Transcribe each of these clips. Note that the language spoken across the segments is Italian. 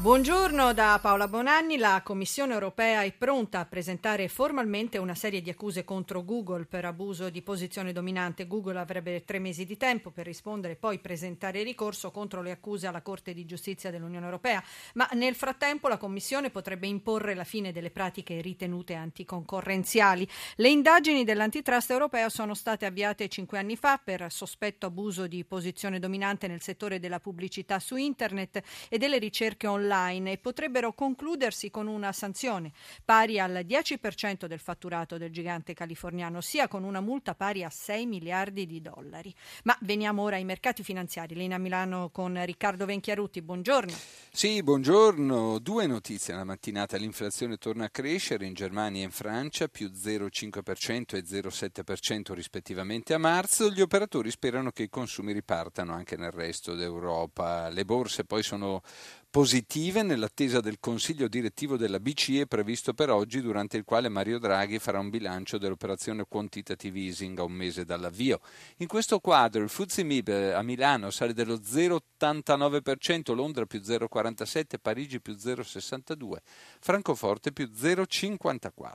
Buongiorno da Paola Bonanni. La Commissione europea è pronta a presentare formalmente una serie di accuse contro Google per abuso di posizione dominante. Google avrebbe tre mesi di tempo per rispondere e poi presentare ricorso contro le accuse alla Corte di giustizia dell'Unione europea. Ma nel frattempo la Commissione potrebbe imporre la fine delle pratiche ritenute anticoncorrenziali. Le indagini dell'antitrust europeo sono state avviate cinque anni fa per sospetto abuso di posizione dominante nel settore della pubblicità su Internet e delle ricerche online online e potrebbero concludersi con una sanzione pari al 10% del fatturato del gigante californiano, sia con una multa pari a 6 miliardi di dollari. Ma veniamo ora ai mercati finanziari. Linea Milano con Riccardo Venchiarutti. Buongiorno. Sì, buongiorno. Due notizie la mattinata. L'inflazione torna a crescere in Germania e in Francia, più 0,5% e 0,7% rispettivamente a marzo. Gli operatori sperano che i consumi ripartano anche nel resto d'Europa. Le borse poi sono positive nell'attesa del consiglio direttivo della BCE previsto per oggi, durante il quale Mario Draghi farà un bilancio dell'operazione quantitative easing a un mese dall'avvio. In questo quadro il FTSE MIB a Milano sale dello 0,89%, Londra più 0,47%, Parigi più 0,62%, Francoforte più 0,54%.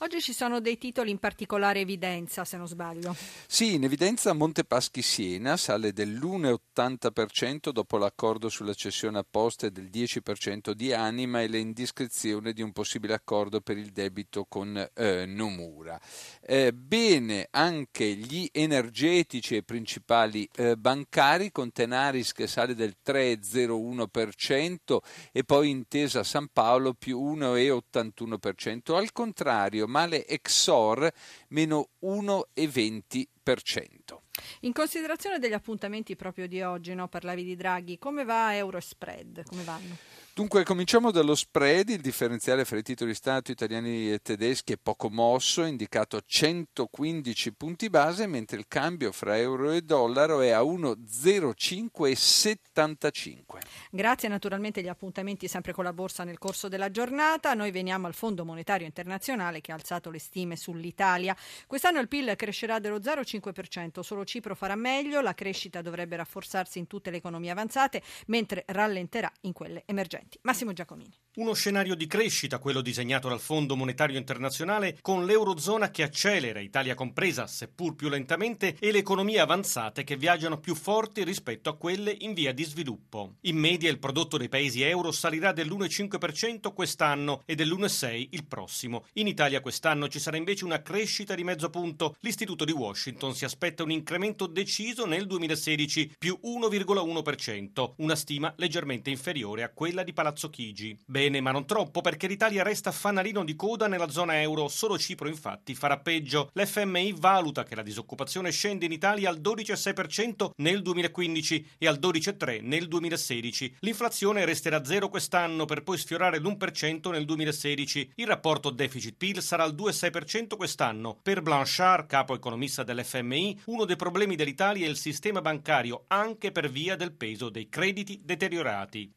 Oggi ci sono dei titoli in particolare evidenza, se non sbaglio. Sì, in evidenza Montepaschi Siena sale dell'1,80% dopo l'accordo sulla cessione a poste del 10% di Anima e l'indiscrezione di un possibile accordo per il debito con eh, Nomura. Eh, bene anche gli energetici e principali eh, bancari con Tenaris che sale del 3,01% e poi Intesa San Paolo più 1,81%. Al contrario, male Exor meno 1,20%. In considerazione degli appuntamenti proprio di oggi, no? parlavi di Draghi, come va Euro Spread? Come vanno? Dunque, cominciamo dallo spread, il differenziale fra i titoli Stato italiani e tedeschi è poco mosso, indicato a 115 punti base, mentre il cambio fra euro e dollaro è a 1,0575. Grazie naturalmente agli appuntamenti sempre con la borsa nel corso della giornata. Noi veniamo al Fondo Monetario Internazionale che ha alzato le stime sull'Italia. Quest'anno il PIL crescerà dello 0,5%, solo Cipro farà meglio, la crescita dovrebbe rafforzarsi in tutte le economie avanzate, mentre rallenterà in quelle emergenti precedenti. Massimo Giacomini. Uno scenario di crescita, quello disegnato dal Fondo Monetario Internazionale, con l'Eurozona che accelera, Italia compresa, seppur più lentamente, e le economie avanzate che viaggiano più forti rispetto a quelle in via di sviluppo. In media il prodotto dei paesi euro salirà dell'1,5% quest'anno e dell'1,6% il prossimo. In Italia quest'anno ci sarà invece una crescita di mezzo punto. L'Istituto di Washington si aspetta un incremento deciso nel 2016, più 1,1%, una stima leggermente inferiore a quella di Palazzo Chigi. Bene, ma non troppo, perché l'Italia resta fanalino di coda nella zona euro, solo Cipro infatti farà peggio. L'FMI valuta che la disoccupazione scende in Italia al 12,6% nel 2015 e al 12,3% nel 2016. L'inflazione resterà zero quest'anno per poi sfiorare l'1% nel 2016. Il rapporto deficit-PIL sarà al 2,6% quest'anno. Per Blanchard, capo economista dell'FMI, uno dei problemi dell'Italia è il sistema bancario, anche per via del peso dei crediti deteriorati.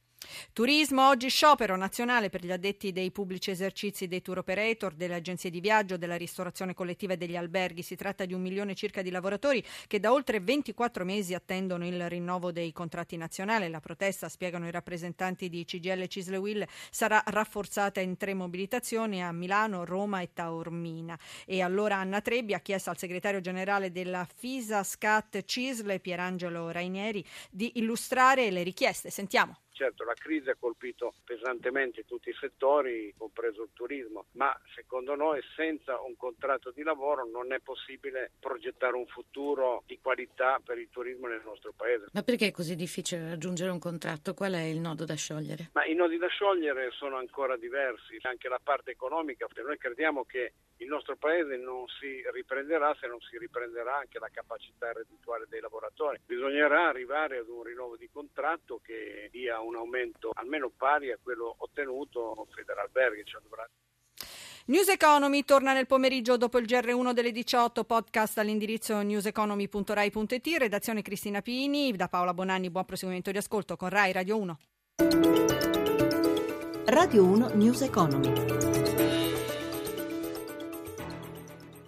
Turismo, oggi sciopero nazionale per gli addetti dei pubblici esercizi dei tour operator, delle agenzie di viaggio, della ristorazione collettiva e degli alberghi. Si tratta di un milione circa di lavoratori che da oltre 24 mesi attendono il rinnovo dei contratti nazionali. La protesta, spiegano i rappresentanti di CGL Cisle Will, sarà rafforzata in tre mobilitazioni a Milano, Roma e Taormina. E allora Anna Trebbi ha chiesto al segretario generale della FISA Scat Cisle, Pierangelo Rainieri, di illustrare le richieste. Sentiamo. Certo, la crisi ha colpito pesantemente tutti i settori, compreso il turismo, ma secondo noi senza un contratto di lavoro non è possibile progettare un futuro di qualità per il turismo nel nostro paese. Ma perché è così difficile raggiungere un contratto? Qual è il nodo da sciogliere? Ma i nodi da sciogliere sono ancora diversi, anche la parte economica. Noi crediamo che il nostro paese non si riprenderà se non si riprenderà anche la capacità reddituale dei lavoratori. Bisognerà arrivare ad un rinnovo di contratto che dia un aumento almeno pari a quello ottenuto Federalberghi, cioè dovrà News Economy torna nel pomeriggio dopo il GR1 delle 18, podcast all'indirizzo newseconomy.rai.it, redazione Cristina Pini, da Paola Bonanni, buon proseguimento di ascolto con Rai Radio 1. Radio 1 News Economy.